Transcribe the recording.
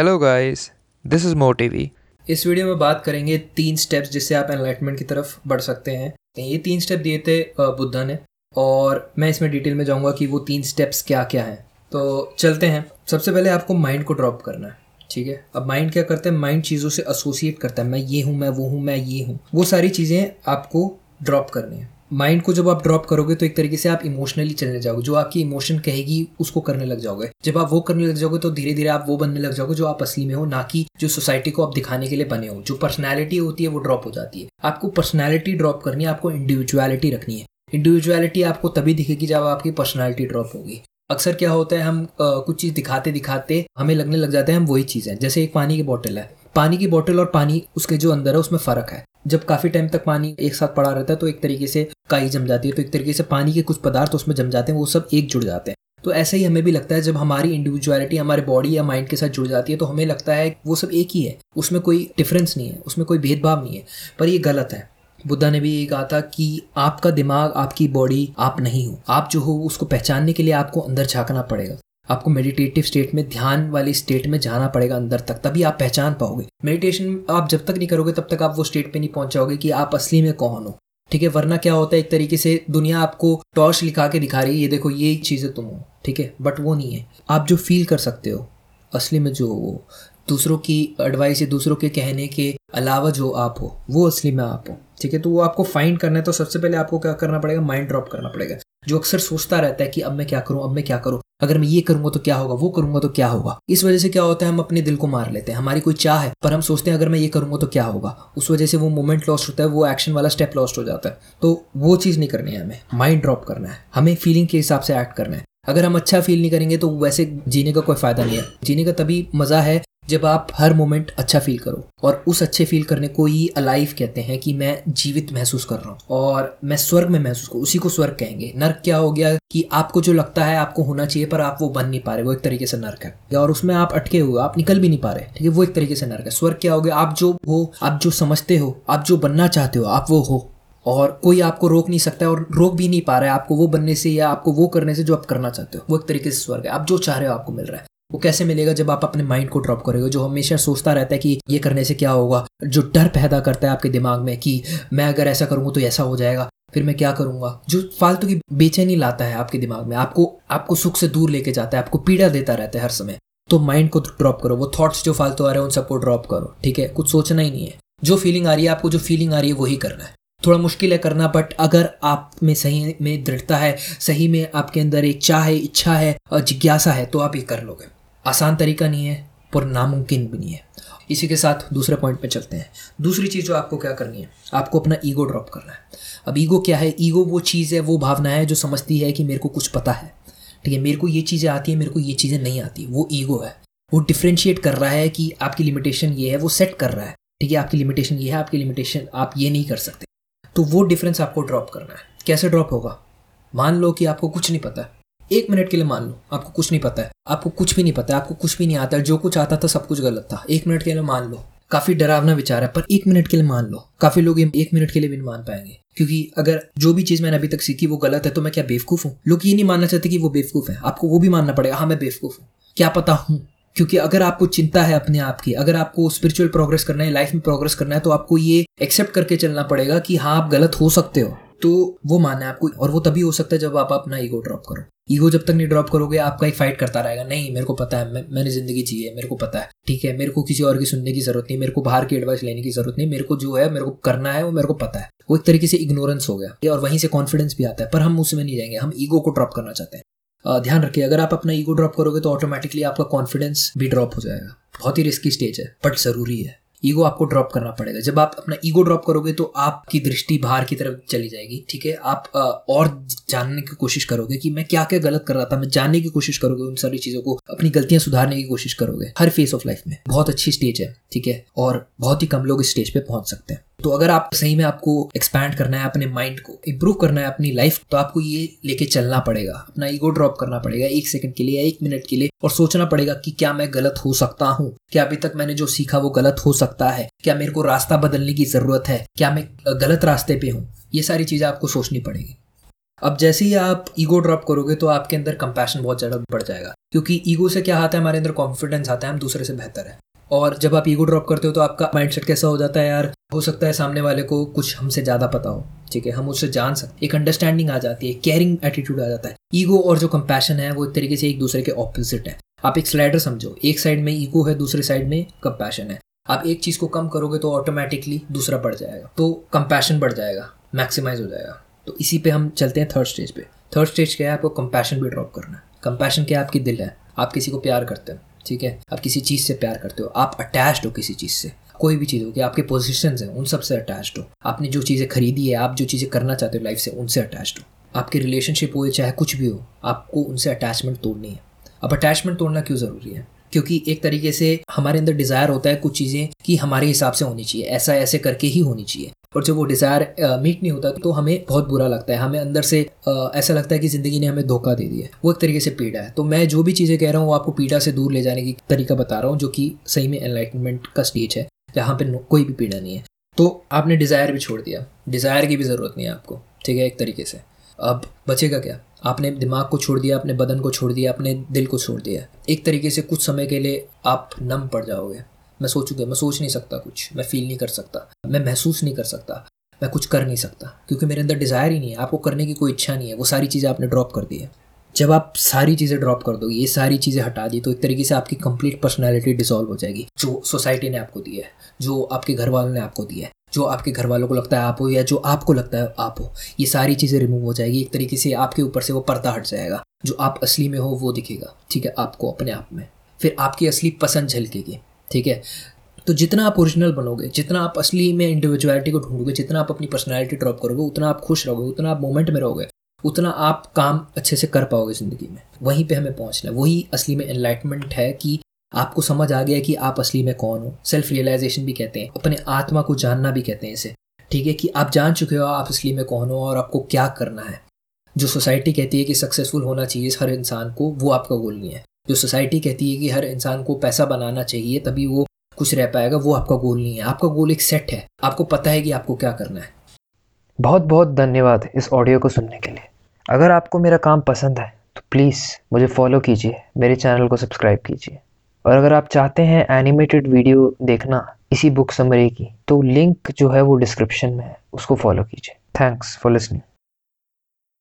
Hello guys this is मोटिवी इस video में बात करेंगे तीन स्टेप्स जिससे आप एनलाइटमेंट की तरफ़ बढ़ सकते हैं। ये तीन स्टेप दिए थे बुद्धा ने, और मैं इसमें डिटेल में जाऊँगा कि वो तीन स्टेप्स क्या क्या हैं। तो चलते हैं। सबसे पहले आपको माइंड को ड्रॉप करना है, ठीक है? अब माइंड क्या करता है? माइंड चीज़ों से एसोसिएट करता है। मैं ये हूँ, मैं वो हूँ, मैं ये हूँ। वो सारी चीज़ें आपको ड्रॉप करनी है। माइंड को जब आप ड्रॉप करोगे तो एक तरीके से आप इमोशनली चलने जाओगे। जो आपकी इमोशन कहेगी उसको करने लग जाओगे। जब आप वो करने लग जाओगे तो धीरे धीरे आप वो बनने लग जाओगे जो आप असली में हो ना कि जो सोसाइटी को आप दिखाने के लिए बने हो। जो पर्सनैलिटी होती है वो ड्रॉप हो जाती है। आपको पर्सनैलिटी ड्रॉप करनी है आपको इंडिविजुअलिटी रखनी है। इंडिविजुअलिटी आपको तभी दिखेगी जब आपकी पर्सनैलिटी ड्रॉप होगी। अक्सर क्या होता है हम अ, कुछ चीज़ दिखाते दिखाते हमें लगने लग जाते हैं हम वही चीज़ है। जैसे एक पानी की बॉटल है। पानी की बॉटल और पानी उसके जो अंदर है उसमें फ़र्क है। जब काफ़ी टाइम तक पानी एक साथ पड़ा रहता है तो एक तरीके से काई जम जाती है तो एक तरीके से पानी के कुछ पदार्थ उसमें जम जाते हैं, वो सब एक जुड़ जाते हैं। तो ऐसे ही हमें भी लगता है जब हमारी इंडिविजुअलिटी हमारे बॉडी या माइंड के साथ जुड़ जाती है तो हमें लगता है वो सब एक ही है, उसमें कोई डिफरेंस नहीं है, उसमें कोई भेदभाव नहीं है, पर ये गलत है। बुद्धा ने भी ये कहा था कि आपका दिमाग, आपकी बॉडी आप नहीं हो, आप जो हो उसको पहचानने के लिए आपको अंदर झांकना पड़ेगा। आपको मेडिटेटिव स्टेट में, ध्यान वाली स्टेट में जाना पड़ेगा अंदर तक, तभी आप पहचान पाओगे। मेडिटेशन आप जब तक नहीं करोगे, तब तक आप वो स्टेट पे नहीं पहुँच जाओगे कि आप असली में कौन हो। ठीक है? वरना क्या होता है, एक तरीके से दुनिया आपको टॉर्च लिखा के दिखा रही है, ये देखो, ये चीज़ें तुम हो। ठीक है? बट वो नहीं है। आप जो फील कर सकते हो, असली में जो हो, दूसरों की एडवाइस या दूसरों के कहने के अलावा जो आप हो, वो असली में आप हो। ठीक है? तो वो आपको फाइंड करना है तो सबसे पहले आपको क्या करना पड़ेगा? माइंड ड्रॉप करना पड़ेगा। जो अक्सर सोचता रहता है कि अब मैं क्या करूँ, अब मैं क्या करूँ अगर मैं ये करूँगा तो क्या होगा, वो करूँगा तो क्या होगा? इस वजह से क्या होता है, हम अपने दिल को मार लेते हैं। हमारी कोई चाह है, पर हम सोचते हैं, अगर मैं ये करूँगा तो क्या होगा? उस वजह से वो मोमेंट लॉस्ट होता है, वो एक्शन वाला स्टेप लॉस्ट हो जाता है। तो वो चीज़ नहीं करनी है हमें। माइंड ड्रॉप करना है। हमें फीलिंग के हिसाब से एक्ट करना है। अगर हम अच्छा फील नहीं करेंगे तो वैसे जीने का कोई फ़ायदा नहीं है। जीने का तभी मज़ा है जब आप हर मोमेंट अच्छा फील करो और उस अच्छे फील करने को ही अलाइव कहते हैं कि मैं जीवित महसूस कर रहा हूँ और मैं स्वर्ग में महसूस करूँ, उसी को स्वर्ग कहेंगे। नर्क क्या हो गया कि आपको जो लगता है आपको होना चाहिए, पर आप वो बन नहीं पा रहे, वो एक तरीके से नर्क है। और उसमें आप अटके हुए आप निकल भी नहीं पा रहे, ठीक है, वो एक तरीके से नर्क है। स्वर्ग क्या हो गया, आप जो हो, आप जो समझते हो, आप जो बनना चाहते हो, आप वो हो। और कोई आपको रोक नहीं सकता और रोक भी नहीं पा रहा है आपको वो बनने से या आपको वो करने से जो आप करना चाहते हो, वो एक तरीके से स्वर्ग है। आप जो चाह रहे हो, आपको मिल रहा है। वो कैसे मिलेगा जब आप अपने माइंड को ड्रॉप करोगे? जो हमेशा सोचता रहता है कि ये करने से क्या होगा, जो डर पैदा करता है आपके दिमाग में कि मैं अगर ऐसा करूँगा तो ऐसा हो जाएगा, फिर मैं क्या करूँगा? जो फालतू की बेचैनी लाता है आपके दिमाग में, आपको आपको सुख से दूर लेके जाता है, आपको पीड़ा देता रहता है हर समय। तो माइंड को ड्रॉप करो, वो थॉट्स जो फालतू आ रहे हैं उन सबको ड्रॉप करो, ठीक है? कुछ सोचना ही नहीं है। जो फीलिंग आ रही है, आपको जो फीलिंग आ रही है, वही करना है। थोड़ा मुश्किल है करना बट अगर आप में सही में दृढ़ता है, सही में आपके अंदर एक चाह है, इच्छा है, और जिज्ञासा है तो आप ये कर लोगे। आसान तरीका नहीं है, पर नामुमकिन भी नहीं है। इसी के साथ दूसरे पॉइंट पे चलते हैं। दूसरी चीज़ जो आपको क्या करनी है, आपको अपना ईगो ड्रॉप करना है। अब ईगो क्या है? ईगो वो चीज़ है, वो भावना है जो समझती है कि मेरे को कुछ पता है। ठीक है, मेरे को ये चीज़ें आती है, मेरे को ये चीज़ें नहीं आती। वो ईगो है। वो डिफ्रेंशिएट कर रहा है कि आपकी लिमिटेशन ये है, वो सेट कर रहा है। ठीक है, आपकी लिमिटेशन ये है, आपकी लिमिटेशन आप ये नहीं कर सकते। तो वो डिफरेंस आपको ड्रॉप करना है। कैसे ड्रॉप होगा? मान लो कि आपको कुछ नहीं पता। एक मिनट के लिए मान लो, आपको कुछ नहीं पता है। आपको कुछ भी नहीं पता है, आपको कुछ भी नहीं आता है, जो कुछ आता था, सब कुछ गलत था। एक मिनट के लिए मान लो, काफ़ी डरावना विचार है, पर एक मिनट के लिए मान लो, काफ़ी लोग एक मिनट के लिए भी नहीं मान पाएँगे। क्योंकि अगर जो भी चीज़ मैंने अभी तक सीखी वो गलत है तो मैं क्या बेवकूफ़ हूँ? लोग ये नहीं मानना चाहते कि वो बेवकूफ़ है। आपको वो भी मानना पड़ेगा हाँ मैं बेवकूफ़ हूँ। क्या पता हूँ? क्योंकि अगर आपको चिंता है अपने आप की, अगर आपको स्पिरिचुअल प्रोग्रेस करना है लाइफ में प्रोग्रेस करना है तो आपको ये एक्सेप्ट करके चलना पड़ेगा कि हाँ आप गलत हो सकते हो। तो वो मानना है आपको, और वो तभी हो सकता है जब आप अपना ईगो ड्रॉप करो। ईगो जब तक नहीं ड्रॉप करोगे आपका एक फाइट करता रहेगा। नहीं मेरे को पता है मैं, मैंने ज़िंदगी जी है मेरे को पता है। ठीक है मेरे को किसी और की सुनने की ज़रूरत नहीं मेरे को बाहर की एडवाइस लेने की ज़रूरत नहीं मेरे को जो है मेरे को करना है वो मेरे को पता है। वो एक तरीके से इग्नोरेंस हो गया। और वहीं से कॉन्फिडेंस भी आता है पर हम उसमें नहीं जाएँगे हम ईगो को ड्रॉप करना चाहते हैं। ध्यान रखिए अगर आप अपना ईगो ड्रॉप करोगे तो ऑटोमेटिकली आपका कॉन्फिडेंस भी ड्रॉप हो जाएगा। बहुत ही रिस्की स्टेज है बट ज़रूरी है। ईगो आपको ड्रॉप करना पड़ेगा। जब आप अपना ईगो ड्रॉप करोगे तो आपकी दृष्टि बाहर की तरफ़ चली जाएगी, ठीक है? आप और जानने की कोशिश करोगे कि मैं क्या क्या गलत कर रहा था, मैं जानने की कोशिश करोगे उन सारी चीज़ों को, अपनी गलतियाँ सुधारने की कोशिश करोगे, हर फ़ेज़ ऑफ़ लाइफ में। बहुत अच्छी स्टेज है, ठीक है? और बहुत ही कम लोग इस स्टेज पे पहुँच सकते हैं। तो अगर आप सही में आपको एक्सपैंड करना है अपने माइंड को इम्प्रूव करना है अपनी लाइफ तो आपको ये लेके चलना पड़ेगा। अपना ईगो ड्रॉप करना पड़ेगा एक सेकंड के लिए या एक मिनट के लिए और सोचना पड़ेगा कि क्या मैं गलत हो सकता हूँ। क्या अभी तक मैंने जो सीखा वो गलत हो सकता है? क्या मेरे को रास्ता बदलने की ज़रूरत है? क्या मैं गलत रास्ते पे हूँ? ये सारी चीज़ें आपको सोचनी पड़ेगी। अब जैसे ही आप ईगो ड्रॉप करोगे तो आपके अंदर कंपैशन बहुत ज़्यादा बढ़ जाएगा। क्योंकि ईगो से क्या आता है? हमारे अंदर कॉन्फिडेंस आता है, हम दूसरे से बेहतर है। और जब आप ईगो ड्रॉप करते हो तो आपका माइंडसेट कैसा हो जाता है यार? हो सकता है सामने वाले को कुछ हमसे ज़्यादा पता हो, ठीक है? हम उससे जान सकते एक अंडरस्टैंडिंग आ जाती है केयरिंग एटीट्यूड आ जाता है। ईगो और जो कंपैशन है, वो एक तरीके से एक दूसरे के ऑपोजिट है। आप एक स्लाइडर समझो, एक साइड में ईगो है, दूसरे साइड में कंपैशन है। आप एक चीज़ को कम करोगे तो ऑटोमेटिकली दूसरा बढ़ जाएगा। तो कंपैशन बढ़ जाएगा मैक्सिमाइज हो जाएगा। तो इसी पे हम चलते हैं थर्ड स्टेज पे। थर्ड स्टेज क्या है? आपको कंपैशन भी ड्रॉप करना है। कंपैशन क्या? आपकी दिल है। आप किसी को प्यार करते हो। ठीक है? आप किसी चीज़ से प्यार करते हो, आप अटैच्ड हो किसी चीज़ से। कोई भी चीज़ हो, कि आपके पोजिशन हैं, उन सबसे अटैच्ड हो। आपने जो चीज़ें खरीदी है, आप जो चीज़ें करना चाहते हो लाइफ से, उनसे अटैच्ड हो। आपकी रिलेशनशिप हो चाहे कुछ भी हो, आपको उनसे अटैचमेंट तोड़नी है। अब अटैचमेंट तोड़ना क्यों ज़रूरी है? क्योंकि एक तरीके से हमारे अंदर डिज़ायर होता है कुछ चीज़ें कि हमारे हिसाब से होनी चाहिए ऐसा ऐसे करके ही होनी चाहिए। और जब वो डिज़ायर मीट नहीं होता तो हमें बहुत बुरा लगता है। हमें अंदर से ऐसा लगता है कि ज़िंदगी ने हमें धोखा दे दिया वो एक तरीके से पीड़ा है। तो मैं जो भी चीज़ें कह रहा हूँ, वो आपको पीड़ा से दूर ले जाने की तरीका बता रहा हूँ, जो कि सही में एनलाइटनमेंट का स्टेज है, जहाँ पे कोई भी पीड़ा नहीं है। तो आपने डिज़ायर भी छोड़ दिया। डिज़ायर की भी ज़रूरत नहीं है आपको। ठीक है, एक तरीके से। अब बचेगा क्या? आपने दिमाग को छोड़ दिया अपने बदन को छोड़ दिया अपने दिल को छोड़ दिया। एक तरीके से कुछ समय के लिए आप नम पड़ जाओगे। मैं सोचूँगा मैं सोच नहीं सकता कुछ। मैं फील नहीं कर सकता। मैं महसूस नहीं कर सकता। मैं कुछ कर नहीं सकता। क्योंकि मेरे अंदर डिज़ायर ही नहीं है। आपको करने की कोई इच्छा नहीं है। वो सारी चीज़ें आपने ड्रॉप कर दी है। जब आप सारी चीज़ें ड्रॉप कर दोगे, ये सारी चीज़ें हटा दी तो एक तरीके से आपकी कंप्लीट पर्सनैलिटी डिसॉल्व हो जाएगी। जो सोसाइटी ने आपको दी है, जो आपके घर वालों ने आपको दिया है, जो आपके घर वालों को लगता है आप हो या जो आपको लगता है आप हो, ये सारी चीज़ें रिमूव हो जाएगी। एक तरीके से आपके ऊपर से वो पर्दा हट जाएगा। जो आप असली में हो, वो दिखेगा। ठीक है? आपको, अपने आप में। फिर आपकी असली पसंद झलकेगी। ठीक है? तो जितना आप ओरिजिनल बनोगे, जितना आप असली में इंडिविजुअलिटी को ढूंढोगे, जितना आप अपनी पर्सनैलिटी ड्रॉप करोगे, उतना आप खुश रहोगे, उतना आप मोमेंट में रहोगे, उतना आप काम अच्छे से कर पाओगे ज़िंदगी में। वहीं पे हमें पहुँचना है। वही असली में एनलाइटमेंट है कि आपको समझ आ गया कि आप असली में कौन हो। सेल्फ रियलाइजेशन भी कहते हैं। अपने आत्मा को जानना भी कहते हैं इसे। ठीक है कि आप जान चुके हो आप असली में कौन हो और आपको क्या करना है। जो सोसाइटी कहती है कि सक्सेसफुल होना चाहिए हर इंसान को, वो आपका गोल नहीं है। जो सोसाइटी कहती है कि हर इंसान को पैसा बनाना चाहिए, तभी वो कुछ रह पाएगा, वो आपका गोल नहीं है। आपका गोल एक सेट है। आपको पता है कि आपको क्या करना है। बहुत बहुत धन्यवाद इस ऑडियो को सुनने के लिए। अगर आपको मेरा काम पसंद है तो प्लीज़ मुझे फॉलो कीजिए, मेरे चैनल को सब्सक्राइब कीजिए। और अगर आप चाहते हैं एनिमेटेड वीडियो देखना इसी बुक समरी की तो लिंक जो है वो डिस्क्रिप्शन में है, उसको फॉलो कीजिए। Thanks for listening.